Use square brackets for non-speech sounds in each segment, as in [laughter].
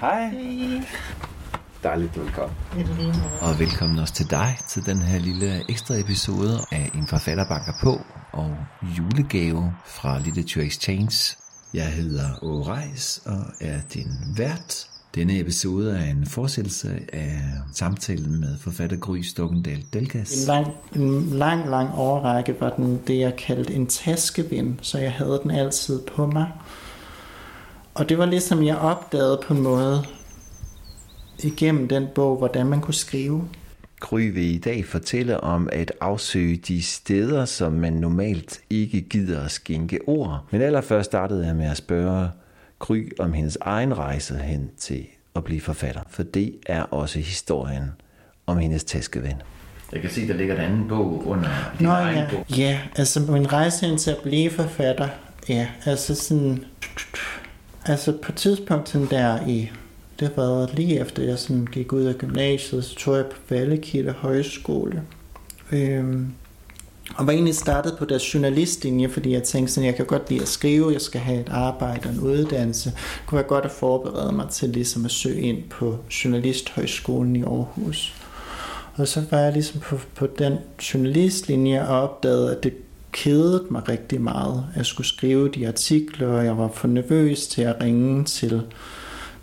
Hej. Dejligt, du kom. Og velkommen også til dig til den her lille ekstra episode af En forfatterbanker på og julegave fra Literature Exchange. Jeg hedder Åge Reis og er din vært. Denne episode er en fortsættelse af samtalen med forfatter Gry Stokkendal Delgas. En lang, en lang, lang overrække var den det, jeg kaldte en taskevind, så jeg havde den altid på mig. Og det var ligesom, jeg opdagede på en måde igennem den bog, hvordan man kunne skrive. Gry vil i dag fortælle om at afsøge de steder, som man normalt ikke gider at skænke ord. Men allerførst startede jeg med at spørge Gry om hendes egen rejse hen til at blive forfatter. For det er også historien om hendes taskeven. Jeg kan se, der ligger en anden bog under din Nå, egen ja. bog. ja, altså min rejse hen til at blive forfatter, ja, altså sådan, altså på tidspunktet der i, det var lige efter jeg sådan gik ud af gymnasiet, så tog jeg på Vallekilde Højskole. Øhm, og var egentlig startet på deres journalistlinje, fordi jeg tænkte sådan, jeg kan godt lide at skrive, jeg skal have et arbejde og en uddannelse. Det kunne være godt at forberede mig til ligesom at søge ind på Journalisthøjskolen i Aarhus. Og så var jeg ligesom på, på den journalistlinje og opdagede, at det kædet mig rigtig meget. Jeg skulle skrive de artikler, og jeg var for nervøs til at ringe til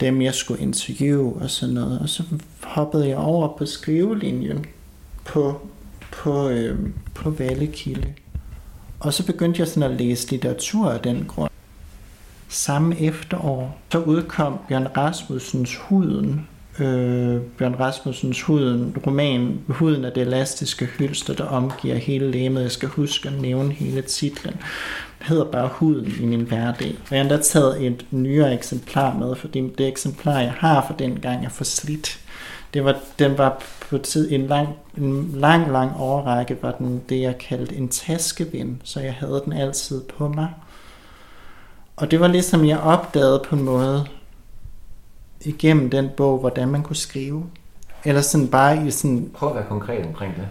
dem, jeg skulle interviewe og sådan noget. Og så hoppede jeg over på skrivelinjen på, på, øh, på Vallekilde. Og så begyndte jeg sådan at læse litteratur af den grund. Samme efterår, så udkom Bjørn Rasmussens Huden, øh, Bjørn Rasmussens Huden, roman Huden af det elastiske hylster, der omgiver hele lemet. Jeg skal huske at nævne hele titlen. Det hedder bare Huden i min hverdag. Og jeg har endda taget et nyere eksemplar med, fordi det eksemplar, jeg har for den gang, er for slidt. Det var, den var på tid, en lang, en lang, lang overrække, var den det, jeg kaldte en taskevind, så jeg havde den altid på mig. Og det var ligesom, jeg opdagede på en måde, igennem den bog, hvordan man kunne skrive. Eller sådan bare i sådan, Prøv at være konkret omkring det.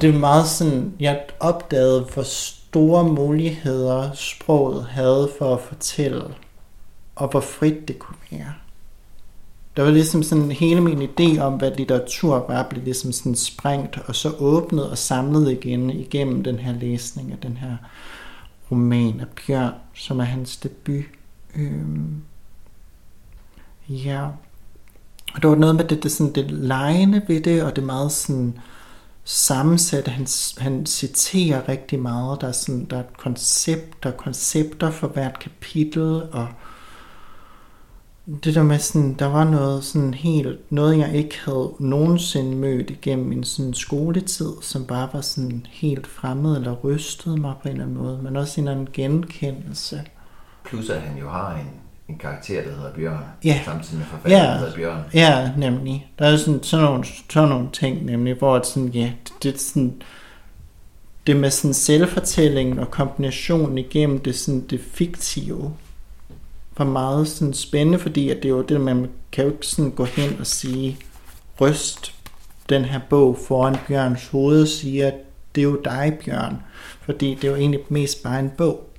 det er meget sådan, jeg opdagede, hvor store muligheder sproget havde for at fortælle, og hvor frit det kunne være. Der var ligesom sådan hele min idé om, hvad litteratur var, blev ligesom sådan sprængt, og så åbnet og samlet igen igennem den her læsning af den her roman af Bjørn, som er hans debut. Øhm, ja, og der var noget med det, det, sådan, det lejende ved det, og det meget sådan sammensat. Han, han citerer rigtig meget. Der er, sådan, der er et koncept, der er koncepter for hvert kapitel, og det der med sådan, der var noget sådan helt, noget jeg ikke havde nogensinde mødt igennem min sådan skoletid, som bare var sådan helt fremmed, eller rystede mig på en eller anden måde, men også en eller anden genkendelse. Plus at han jo har en, en karakter, der hedder Bjørn. Ja. Samtidig med forfatteren, Ja. der hedder Bjørn. Ja, nemlig. Der er sådan, sådan, nogle, sådan nogle ting, nemlig, hvor det sådan, ja, det, det sådan, det med sådan selvfortællingen og kombinationen igennem det, sådan, det fiktive, var meget sådan spændende, fordi at det er jo det, man kan jo ikke sådan gå hen og sige, ryst den her bog foran Bjørns hoved og sige, at det er jo dig, Bjørn. Fordi det er jo egentlig mest bare en bog.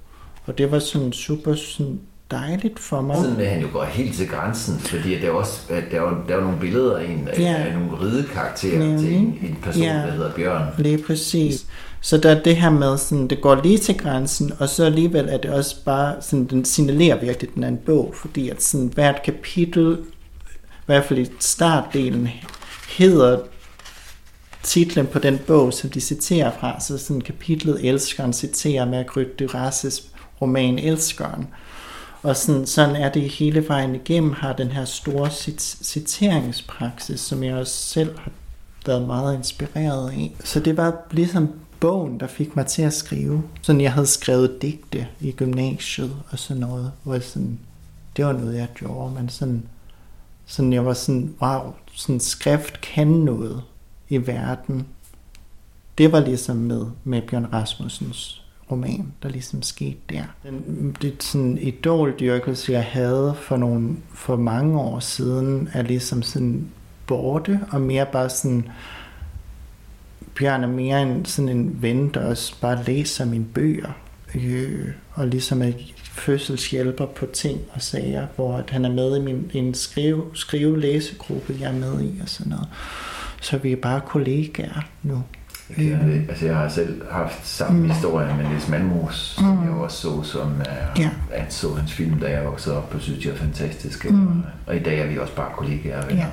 Og det var sådan super sådan dejligt for mig. Med, at han jo går helt til grænsen, fordi der er også der er, jo- der er jo nogle billeder af, en, Ja. af nogle ridekarakterer Nemlig. til en, en person, Ja. der hedder Bjørn. Lige præcis. Så der er det her med, sådan, det går lige til grænsen, og så alligevel er det også bare, sådan, den signalerer virkelig, at den er en bog, fordi at sådan, hvert kapitel, i hvert fald i startdelen, hedder titlen på den bog, som de citerer fra, så sådan kapitlet Elskeren citerer Marguerite Duras' roman Elskeren. Og sådan, sådan er det hele vejen igennem, har den her store cit- citeringspraksis, som jeg også selv har været meget inspireret af. Så det var ligesom bogen, der fik mig til at skrive. Sådan jeg havde skrevet digte i gymnasiet og sådan noget, hvor jeg sådan, det var noget, jeg gjorde, men sådan, sådan jeg var sådan, wow, sådan skrift kan noget i verden. Det var ligesom med, med Bjørn Rasmussens roman, der ligesom skete der. Den, det er sådan idoldyrkelse, jeg havde for, nogle, for mange år siden, er ligesom sådan borte, og mere bare sådan, Bjørn er mere en, sådan en ven, der også bare læser mine bøger. øh, og ligesom er fødselshjælper på ting og sager, hvor at han er med i min, en skrive, skrive-læsegruppe, jeg er med i og sådan noget. Så vi er bare kollegaer nu. Jeg, øh. altså jeg har selv haft samme mm. historie med Niels Malmos, som mm. jeg også så, som er, ja. at så hans film, da jeg voksede op, og synes jeg er fantastisk. Mm. Og, og, i dag er vi også bare kollegaer. Ja.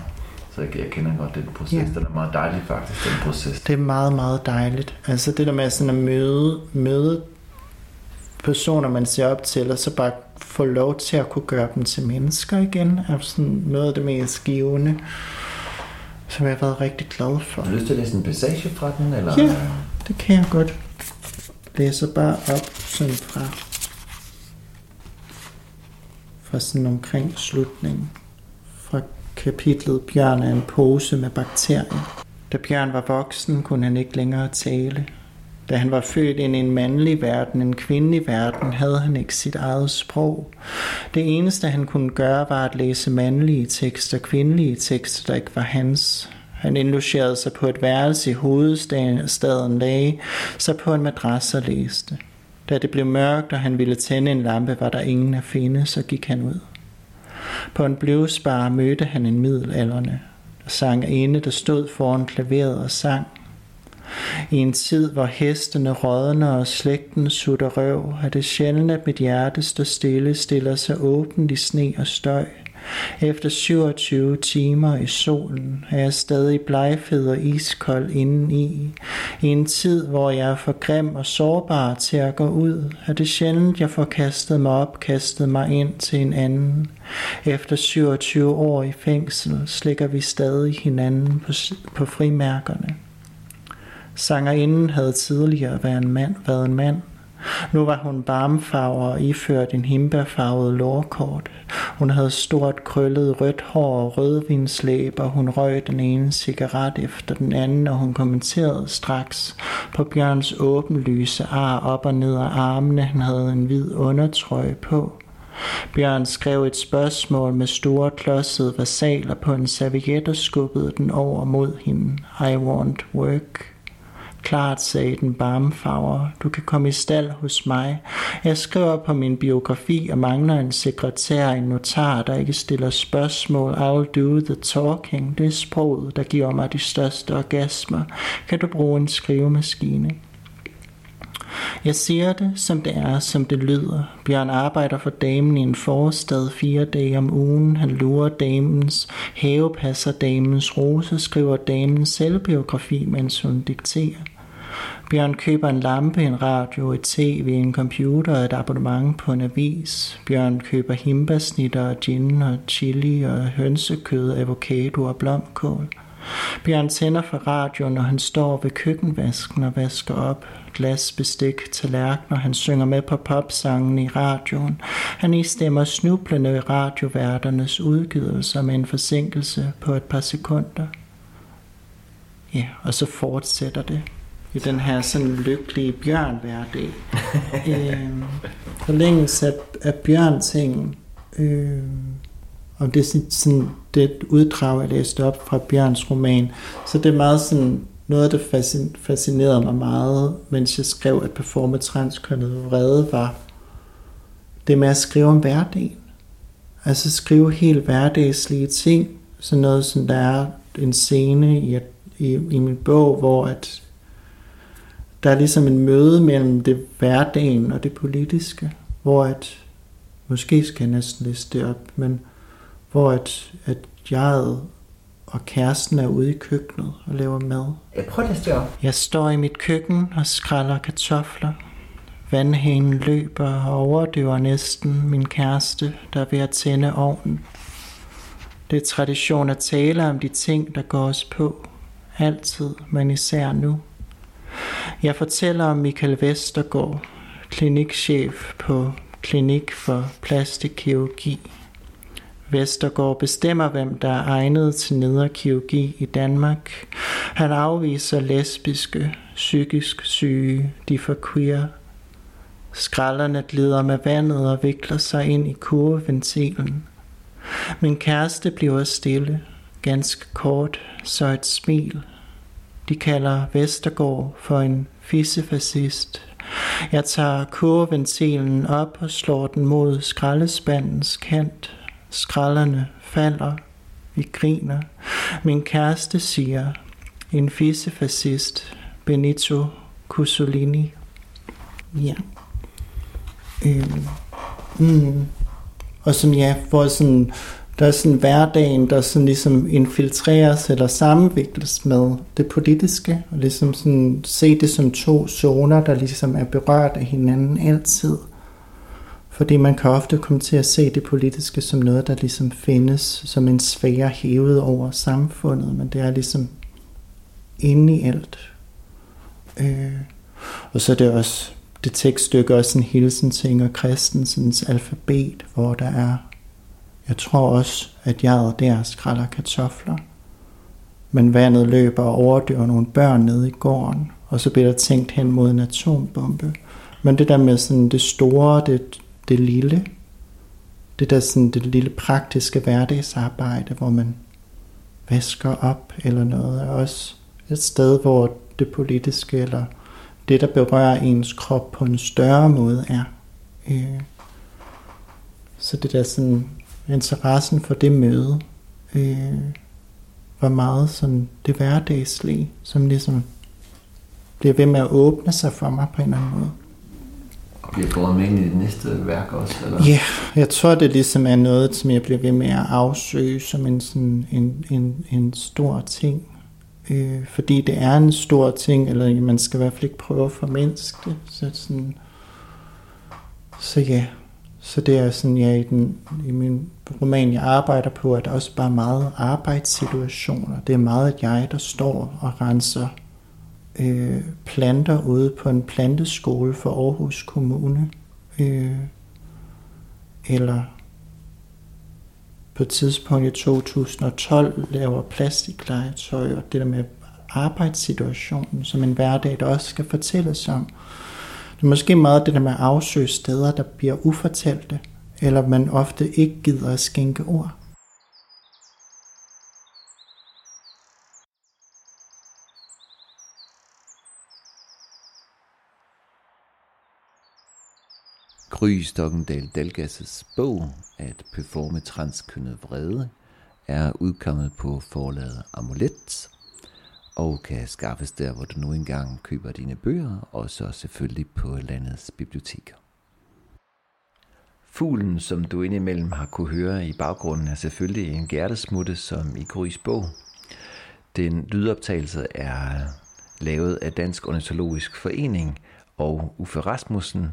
Så jeg, jeg kender godt den proces. Ja. Den er meget dejlig faktisk, den proces. Det er meget, meget dejligt. Altså det der med sådan at møde, møde personer, man ser op til, og så bare få lov til at kunne gøre dem til mennesker igen, er sådan noget af det mest givende, som jeg har været rigtig glad for. Har du lyst til at læse en passage fra den? Eller? Ja, det kan jeg godt. Læse bare op sådan fra, fra sådan omkring slutningen. Fra kapitlet Bjørn er en pose med bakterier. Da Bjørn var voksen, kunne han ikke længere tale. Da han var født ind i en mandlig verden, en kvindelig verden, havde han ikke sit eget sprog. Det eneste han kunne gøre var at læse mandlige tekster, kvindelige tekster, der ikke var hans. Han indlogerede sig på et værelse i hovedstaden, lagde sig på en madras og læste. Da det blev mørkt, og han ville tænde en lampe, var der ingen at finde, så gik han ud. På en bluesbar mødte han en middelalderne, der sang ene, der stod foran klaveret og sang. I en tid, hvor hestene rådner og slægten sutter røv, er det sjældent, at mit hjerte står stille, stiller sig åbent i sne og støj. Efter 27 timer i solen er jeg stadig blegfed og iskold indeni. I en tid, hvor jeg er for grim og sårbar til at gå ud, er det sjældent, jeg får kastet mig op, kastet mig ind til en anden. Efter 27 år i fængsel slikker vi stadig hinanden på, på frimærkerne. Sangerinden havde tidligere været en mand, været en mand. Nu var hun barmfarver og iført en himbærfarvet lårkort. Hun havde stort krøllet rødt hår og rødvinslæb, og hun røg den ene cigaret efter den anden, og hun kommenterede straks på Bjørns åbenlyse ar op og ned af armene. Han havde en hvid undertrøje på. Bjørn skrev et spørgsmål med store klodsede versaler på en serviet og skubbede den over mod hende. I want work. Klart, sagde den barmfarver. Du kan komme i stald hos mig. Jeg skriver på min biografi og mangler en sekretær, en notar, der ikke stiller spørgsmål. I'll do the talking. Det er sproget, der giver mig de største orgasmer. Kan du bruge en skrivemaskine? Jeg siger det, som det er, som det lyder. Bjørn arbejder for damen i en forstad fire dage om ugen. Han lurer damens havepasser damens rose, skriver damens selvbiografi, mens hun dikterer. Bjørn køber en lampe, en radio, et tv, en computer og et abonnement på en avis. Bjørn køber himbasnitter, gin og chili og hønsekød, avocado og blomkål. Bjørn tænder for radioen, når han står ved køkkenvasken og vasker op. Glas, bestik, tallerkener. Han synger med på popsangen i radioen. Han istemmer snublende radioværternes udgivelser med en forsinkelse på et par sekunder. Ja, og så fortsætter det i den her sådan lykkelige bjørn hverdag. [laughs] øh, forlængelse af, af bjørn-ting. Øh, og det er sådan, det et uddrag, jeg læste op fra Bjørns roman. Så det er meget sådan, noget, der fascinerede mig meget, mens jeg skrev, at performe transkønnet vrede var det med at skrive om hverdagen. Altså skrive helt hverdagslige ting. Sådan noget som der er en scene i, i, i min bog, hvor at der er ligesom en møde mellem det hverdagen og det politiske, hvor at, måske skal jeg næsten læse det op, men hvor at, at jeg og kæresten er ude i køkkenet og laver mad. Jeg prøver at læse det op. Jeg står i mit køkken og skræller kartofler. Vandhænen løber og overdøver næsten min kæreste, der er ved at tænde ovnen. Det er tradition at tale om de ting, der går os på. Altid, men især nu. Jeg fortæller om Michael Vestergaard, klinikchef på Klinik for Plastikkirurgi. Vestergaard bestemmer, hvem der er egnet til nederkirurgi i Danmark. Han afviser lesbiske, psykisk syge, de for queer. Skralderne glider med vandet og vikler sig ind i kurveventilen. Min kæreste bliver stille, ganske kort, så et smil de kalder Vestergaard for en fissefascist. Jeg tager kurventilen op og slår den mod skraldespandens kant. Skralderne falder. Vi griner. Min kæreste siger, en fissefascist, Benito Mussolini. Ja. Øhm. Mm. Og som ja, får sådan, der er sådan hverdagen, der sådan ligesom infiltreres eller sammenvikles med det politiske, og ligesom sådan se det som to zoner, der ligesom er berørt af hinanden altid. Fordi man kan ofte komme til at se det politiske som noget, der ligesom findes som en sfære hævet over samfundet, men det er ligesom inde i alt. Øh. Og så er det også det tekststykke også en hilsen til Inger Christensens alfabet, hvor der er, jeg tror også, at jeg der skræller kartofler. Men vandet løber og overdøver nogle børn nede i gården, og så bliver der tænkt hen mod en atombombe. Men det der med sådan det store, det, det lille, det der sådan det lille praktiske hverdagsarbejde, hvor man vasker op eller noget, er også et sted, hvor det politiske eller det, der berører ens krop på en større måde er. Øh, så det der sådan, interessen for det møde, øh, var meget sådan det hverdagslige, som ligesom bliver ved med at åbne sig for mig på en eller anden måde. Og bliver båret med ind i det næste værk også? Eller? Ja, yeah, jeg tror, det ligesom er noget, som jeg bliver ved med at afsøge som en, sådan, en, en, en stor ting øh, fordi det er en stor ting, eller man skal i hvert fald ikke prøve at formindske det. Så, sådan, så ja, så det er sådan, ja, i, den, i min roman, jeg arbejder på, at også bare meget arbejdssituationer. Det er meget at jeg, der står og renser øh, planter ude på en planteskole for Aarhus Kommune. Øh, eller på et tidspunkt i 2012 laver plastiklegetøj, og det der med arbejdssituationen som en hverdag, der også skal fortælles om. Det er måske meget det der med at afsøge steder, der bliver ufortalte, eller man ofte ikke gider at skænke ord. Gry Stokkendal Dalgasses bog At performe transkønnet vrede er udkommet på forlaget Amulet og kan skaffes der, hvor du nu engang køber dine bøger, og så selvfølgelig på landets biblioteker. Fuglen, som du indimellem har kunne høre i baggrunden, er selvfølgelig en gærtesmutte, som i Grys bog. Den lydoptagelse er lavet af Dansk Ornitologisk Forening og Uffe Rasmussen,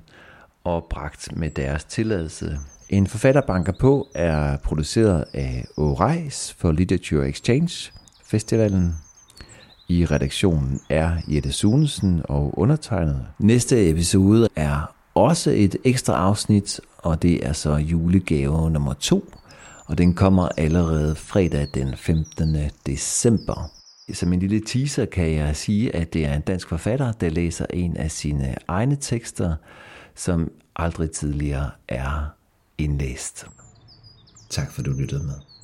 og bragt med deres tilladelse. En forfatterbanker på er produceret af O'Reis for Literature Exchange Festivalen. I redaktionen er Jette Sunesen og undertegnet. Næste episode er også et ekstra afsnit, og det er så julegave nummer to, og den kommer allerede fredag den 15. december. Som en lille teaser kan jeg sige, at det er en dansk forfatter, der læser en af sine egne tekster, som aldrig tidligere er indlæst. Tak for at du lyttede med.